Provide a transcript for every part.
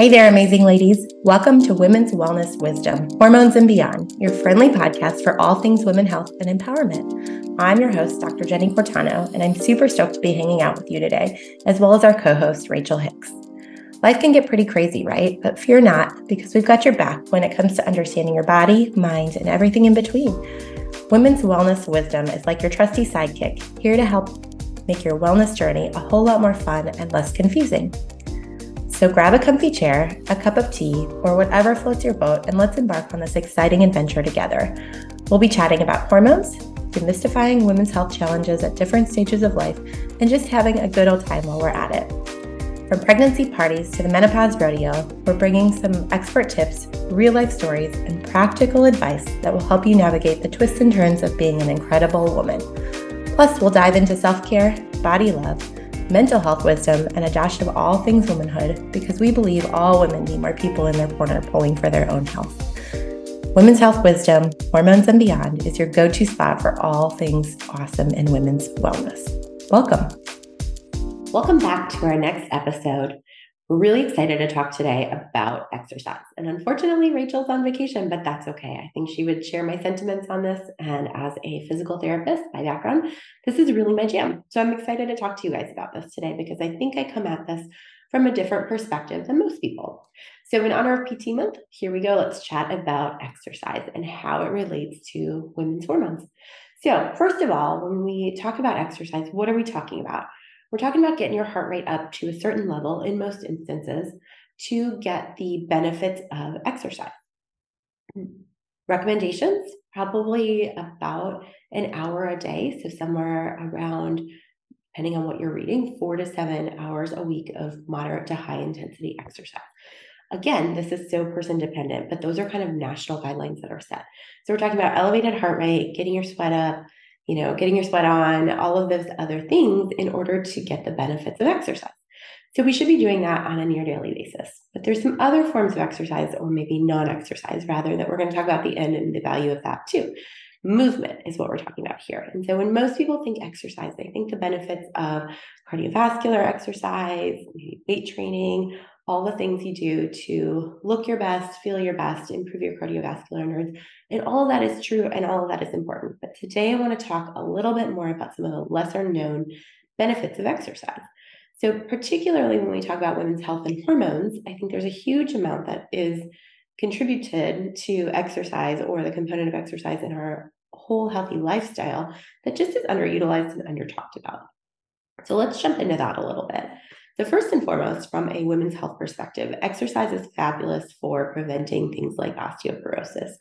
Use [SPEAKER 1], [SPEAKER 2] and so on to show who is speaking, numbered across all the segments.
[SPEAKER 1] Hey there, amazing ladies. Welcome to Women's Wellness Wisdom, Hormones and Beyond, your friendly podcast for all things women health and empowerment. I'm your host, Dr. Jenny Cortano, and I'm super stoked to be hanging out with you today, as well as our co host, Rachel Hicks. Life can get pretty crazy, right? But fear not, because we've got your back when it comes to understanding your body, mind, and everything in between. Women's Wellness Wisdom is like your trusty sidekick, here to help make your wellness journey a whole lot more fun and less confusing. So grab a comfy chair, a cup of tea, or whatever floats your boat, and let's embark on this exciting adventure together. We'll be chatting about hormones, demystifying women's health challenges at different stages of life, and just having a good old time while we're at it. From pregnancy parties to the menopause rodeo, we're bringing some expert tips, real life stories, and practical advice that will help you navigate the twists and turns of being an incredible woman. Plus, we'll dive into self care, body love, mental health wisdom, and a dash of all things womanhood because we believe all women need more people in their corner pulling for their own health. Women's Health Wisdom, Hormones and Beyond is your go to spot for all things awesome in women's wellness. Welcome. Welcome back to our next episode. We're really excited to talk today about exercise. And unfortunately, Rachel's on vacation, but that's okay. I think she would share my sentiments on this. And as a physical therapist by background, this is really my jam. So I'm excited to talk to you guys about this today because I think I come at this from a different perspective than most people. So, in honor of PT month, here we go. Let's chat about exercise and how it relates to women's hormones. So, first of all, when we talk about exercise, what are we talking about? We're talking about getting your heart rate up to a certain level in most instances to get the benefits of exercise. Hmm. Recommendations probably about an hour a day. So, somewhere around, depending on what you're reading, four to seven hours a week of moderate to high intensity exercise. Again, this is so person dependent, but those are kind of national guidelines that are set. So, we're talking about elevated heart rate, getting your sweat up, you know, getting your sweat on, all of those other things in order to get the benefits of exercise. So we should be doing that on a near daily basis. But there's some other forms of exercise or maybe non-exercise rather that we're going to talk about the end and the value of that too. Movement is what we're talking about here. And so when most people think exercise, they think the benefits of cardiovascular exercise, weight training, all the things you do to look your best, feel your best, improve your cardiovascular endurance. And all of that is true and all of that is important. But today I want to talk a little bit more about some of the lesser known benefits of exercise. So, particularly when we talk about women's health and hormones, I think there's a huge amount that is contributed to exercise or the component of exercise in our whole healthy lifestyle that just is underutilized and under talked about. So, let's jump into that a little bit. So, first and foremost, from a women's health perspective, exercise is fabulous for preventing things like osteoporosis.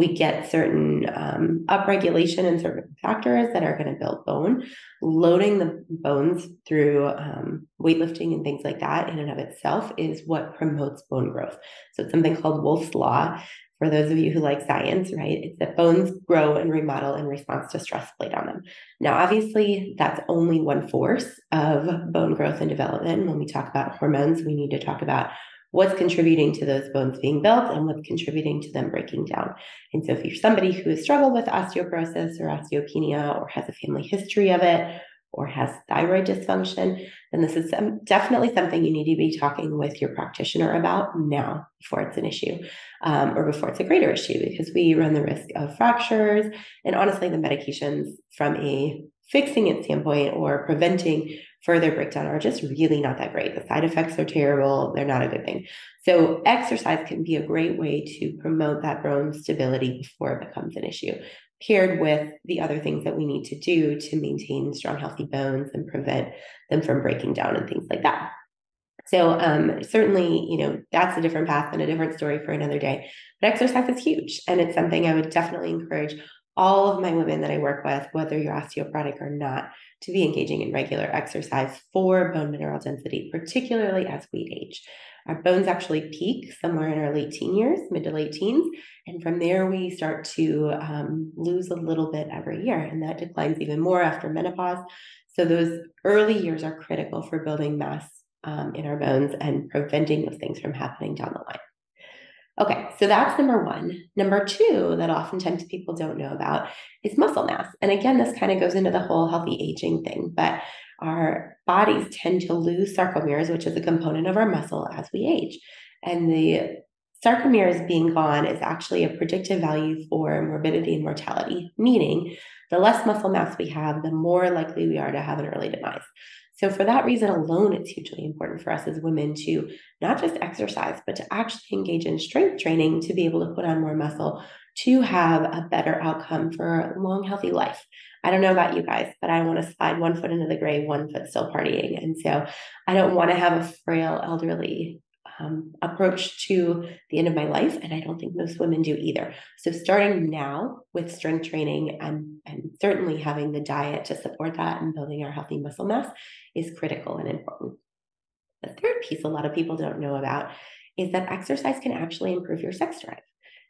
[SPEAKER 1] We get certain um, upregulation in certain factors that are going to build bone. Loading the bones through um, weightlifting and things like that, in and of itself, is what promotes bone growth. So, it's something called Wolff's Law for those of you who like science, right? It's that bones grow and remodel in response to stress laid on them. Now, obviously, that's only one force of bone growth and development. When we talk about hormones, we need to talk about what's contributing to those bones being built and what's contributing to them breaking down. And so, if you're somebody who has struggled with osteoporosis or osteopenia or has a family history of it, or has thyroid dysfunction, then this is definitely something you need to be talking with your practitioner about now before it's an issue um, or before it's a greater issue because we run the risk of fractures. And honestly, the medications from a fixing it standpoint or preventing further breakdown are just really not that great. The side effects are terrible, they're not a good thing. So, exercise can be a great way to promote that bone stability before it becomes an issue paired with the other things that we need to do to maintain strong, healthy bones and prevent them from breaking down and things like that. So um, certainly, you know, that's a different path and a different story for another day. But exercise is huge, and it's something I would definitely encourage all of my women that I work with, whether you're osteoporotic or not, to be engaging in regular exercise for bone mineral density, particularly as we age. Our bones actually peak somewhere in our late teen years, mid to late teens. And from there, we start to um, lose a little bit every year. And that declines even more after menopause. So those early years are critical for building mass um, in our bones and preventing those things from happening down the line. Okay, so that's number one. Number two, that oftentimes people don't know about is muscle mass. And again, this kind of goes into the whole healthy aging thing, but our bodies tend to lose sarcomeres, which is a component of our muscle as we age. And the sarcomeres being gone is actually a predictive value for morbidity and mortality, meaning the less muscle mass we have, the more likely we are to have an early demise. So, for that reason alone, it's hugely important for us as women to not just exercise, but to actually engage in strength training to be able to put on more muscle to have a better outcome for a long, healthy life. I don't know about you guys, but I want to slide one foot into the grave, one foot still partying. And so I don't want to have a frail elderly um, approach to the end of my life. And I don't think most women do either. So starting now with strength training and, and certainly having the diet to support that and building our healthy muscle mass is critical and important. The third piece a lot of people don't know about is that exercise can actually improve your sex drive.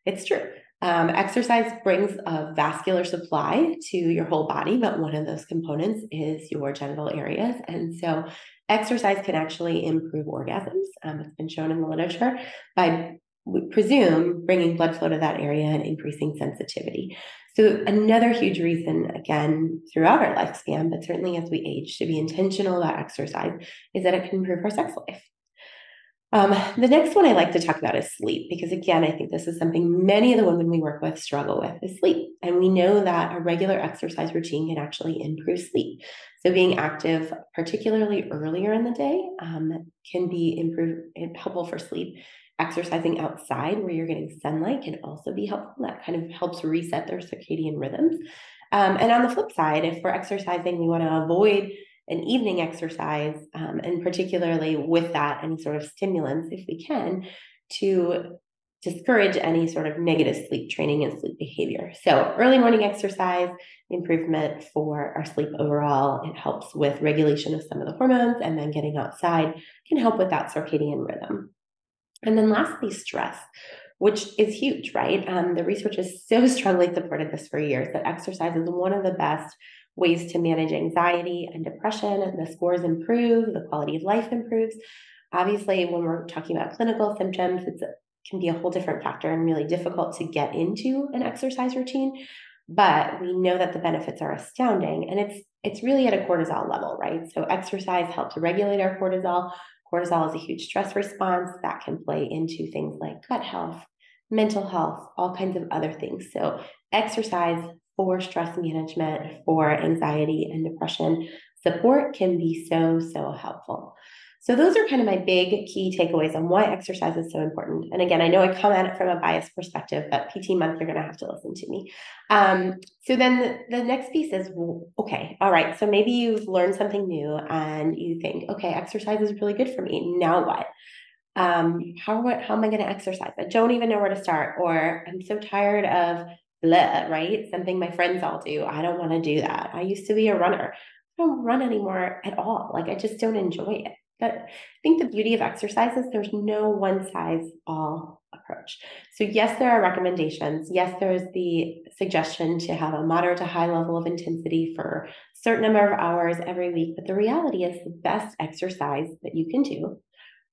[SPEAKER 1] It's true. Um, exercise brings a vascular supply to your whole body, but one of those components is your genital areas. And so, exercise can actually improve orgasms. Um, it's been shown in the literature by, we presume, bringing blood flow to that area and increasing sensitivity. So, another huge reason, again, throughout our lifespan, but certainly as we age, to be intentional about exercise is that it can improve our sex life. Um, the next one I like to talk about is sleep, because again, I think this is something many of the women we work with struggle with is sleep. And we know that a regular exercise routine can actually improve sleep. So being active, particularly earlier in the day, um, can be improve, helpful for sleep. Exercising outside where you're getting sunlight can also be helpful. That kind of helps reset their circadian rhythms. Um, and on the flip side, if we're exercising, we want to avoid an evening exercise, um, and particularly with that, any sort of stimulants, if we can, to discourage any sort of negative sleep training and sleep behavior. So, early morning exercise improvement for our sleep overall. It helps with regulation of some of the hormones, and then getting outside can help with that circadian rhythm. And then, lastly, stress. Which is huge, right? Um, the research has so strongly supported this for years that exercise is one of the best ways to manage anxiety and depression. The scores improve, the quality of life improves. Obviously, when we're talking about clinical symptoms, it can be a whole different factor and really difficult to get into an exercise routine. But we know that the benefits are astounding, and it's it's really at a cortisol level, right? So exercise helps regulate our cortisol. Cortisol is a huge stress response that can play into things like gut health, mental health, all kinds of other things. So exercise for stress management, for anxiety and depression, support can be so, so helpful. So, those are kind of my big key takeaways on why exercise is so important. And again, I know I come at it from a biased perspective, but PT month, you're going to have to listen to me. Um, so, then the, the next piece is okay, all right. So, maybe you've learned something new and you think, okay, exercise is really good for me. Now what? Um, how, how am I going to exercise? I don't even know where to start, or I'm so tired of blah, right? Something my friends all do. I don't want to do that. I used to be a runner. I don't run anymore at all. Like I just don't enjoy it. But I think the beauty of exercise is there's no one size all approach. So, yes, there are recommendations. Yes, there's the suggestion to have a moderate to high level of intensity for a certain number of hours every week. But the reality is, the best exercise that you can do,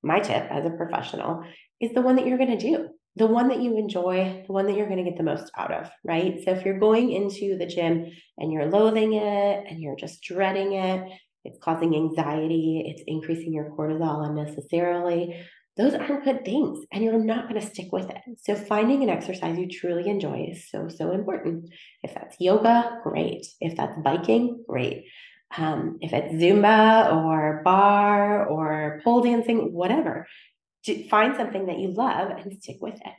[SPEAKER 1] my tip as a professional, is the one that you're going to do the one that you enjoy, the one that you're going to get the most out of, right? So if you're going into the gym and you're loathing it and you're just dreading it, it's causing anxiety, it's increasing your cortisol unnecessarily. Those aren't good things, and you're not going to stick with it. So, finding an exercise you truly enjoy is so, so important. If that's yoga, great. If that's biking, great. Um, if it's Zumba or barre or pole dancing, whatever, find something that you love and stick with it.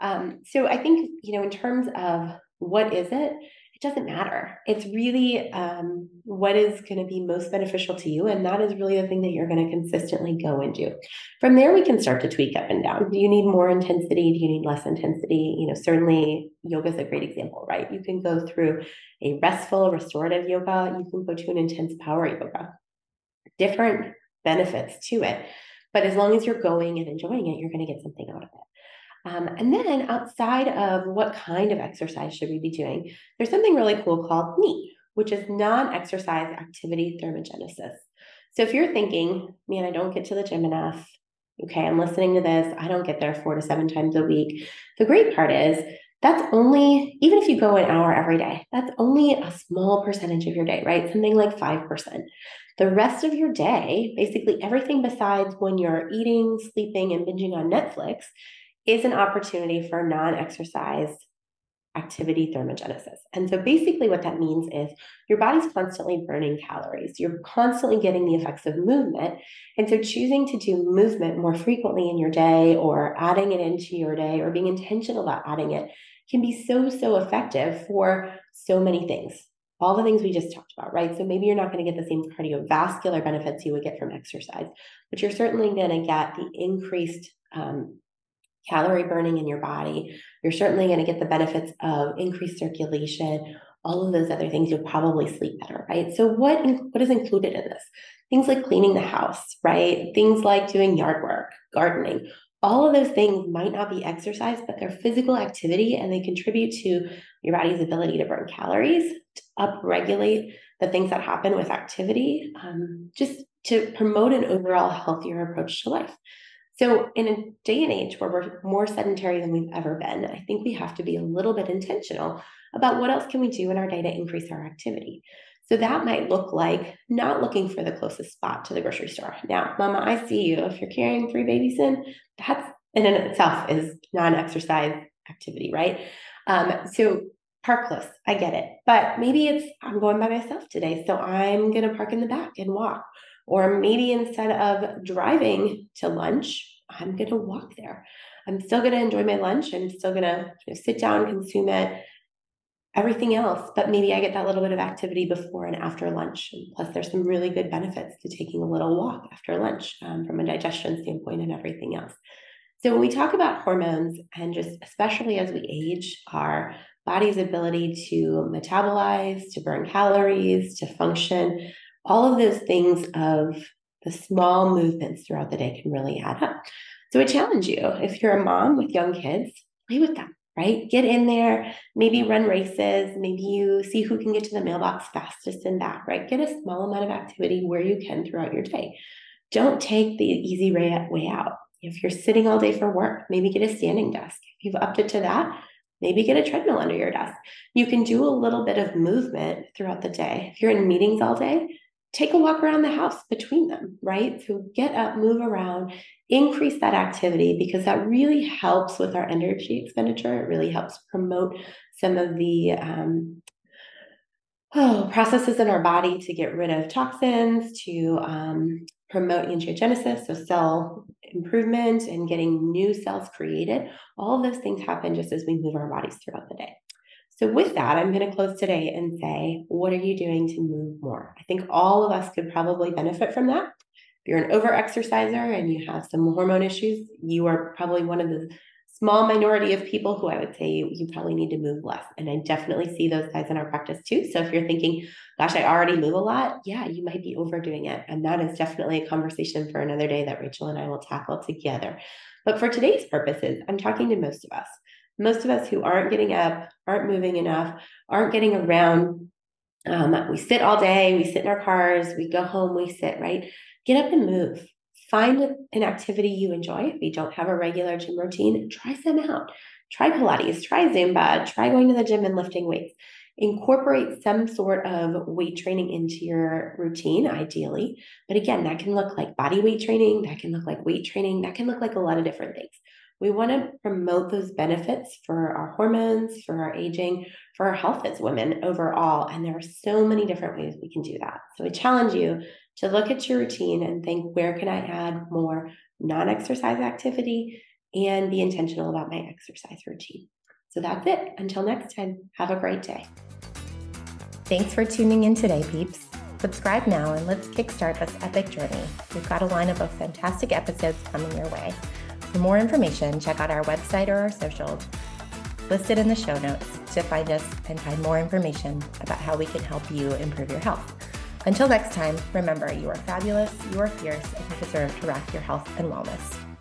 [SPEAKER 1] Um, so I think, you know, in terms of what is it, it doesn't matter. It's really um, what is going to be most beneficial to you. And that is really the thing that you're going to consistently go into. From there, we can start to tweak up and down. Do you need more intensity? Do you need less intensity? You know, certainly yoga is a great example, right? You can go through a restful, restorative yoga. You can go to an intense power yoga. Different benefits to it. But as long as you're going and enjoying it, you're going to get something out of it. Um, and then outside of what kind of exercise should we be doing, there's something really cool called NEAT, which is non exercise activity thermogenesis. So if you're thinking, man, I don't get to the gym enough, okay, I'm listening to this, I don't get there four to seven times a week. The great part is that's only, even if you go an hour every day, that's only a small percentage of your day, right? Something like 5%. The rest of your day, basically everything besides when you're eating, sleeping, and binging on Netflix, is an opportunity for non exercise activity thermogenesis. And so basically, what that means is your body's constantly burning calories. You're constantly getting the effects of movement. And so, choosing to do movement more frequently in your day or adding it into your day or being intentional about adding it can be so, so effective for so many things. All the things we just talked about, right? So maybe you're not going to get the same cardiovascular benefits you would get from exercise, but you're certainly going to get the increased um, calorie burning in your body. You're certainly going to get the benefits of increased circulation, all of those other things. You'll probably sleep better, right? So what what is included in this? Things like cleaning the house, right? Things like doing yard work, gardening. All of those things might not be exercise, but they're physical activity and they contribute to your body's ability to burn calories, to upregulate the things that happen with activity, um, just to promote an overall healthier approach to life. So, in a day and age where we're more sedentary than we've ever been, I think we have to be a little bit intentional about what else can we do in our day to increase our activity. So that might look like not looking for the closest spot to the grocery store. Now, mama, I see you. If you're carrying three babies in, that's in and itself is non-exercise activity, right? Um, so parkless, I get it. But maybe it's I'm going by myself today. So I'm gonna park in the back and walk. Or maybe instead of driving to lunch, I'm going to walk there. I'm still going to enjoy my lunch. I'm still going to you know, sit down, consume it, everything else. But maybe I get that little bit of activity before and after lunch. And plus, there's some really good benefits to taking a little walk after lunch um, from a digestion standpoint and everything else. So, when we talk about hormones, and just especially as we age, our body's ability to metabolize, to burn calories, to function, all of those things of the small movements throughout the day can really add up. So I challenge you if you're a mom with young kids, play with them, right? Get in there, maybe run races, maybe you see who can get to the mailbox fastest and back, right? Get a small amount of activity where you can throughout your day. Don't take the easy way out. If you're sitting all day for work, maybe get a standing desk. If you've upped it to that, maybe get a treadmill under your desk. You can do a little bit of movement throughout the day. If you're in meetings all day, take a walk around the house between them, right? So get up, move around, increase that activity because that really helps with our energy expenditure. It really helps promote some of the um, oh, processes in our body to get rid of toxins, to um, promote angiogenesis, so cell improvement and getting new cells created. All of those things happen just as we move our bodies throughout the day. So, with that, I'm going to close today and say, what are you doing to move more? I think all of us could probably benefit from that. If you're an over exerciser and you have some hormone issues, you are probably one of the small minority of people who I would say you probably need to move less. And I definitely see those guys in our practice too. So if you're thinking, gosh, I already move a lot, yeah, you might be overdoing it. And that is definitely a conversation for another day that Rachel and I will tackle together. But for today's purposes, I'm talking to most of us most of us who aren't getting up, aren't moving enough, aren't getting around. Um, we sit all day, we sit in our cars, we go home, we sit, right? Get up and move. Find an activity you enjoy. If you don't have a regular gym routine, try some out. Try Pilates, try Zumba, try going to the gym and lifting weights. Incorporate some sort of weight training into your routine, ideally. But again, that can look like body weight training, that can look like weight training, that can look like a lot of different things. We want to promote those benefits for our hormones, for our aging, for our health as women overall. And there are so many different ways we can do that. So I challenge you to look at your routine and think where can I add more non exercise activity and be intentional about my exercise routine. So that's it. Until next time, have a great day.
[SPEAKER 2] Thanks for tuning in today, peeps. Subscribe now and let's kickstart this epic journey. We've got a lineup of fantastic episodes coming your way. For more information, check out our website or our socials listed in the show notes to find us and find more information about how we can help you improve your health. Until next time, remember you are fabulous, you are fierce, and you deserve to rock your health and wellness.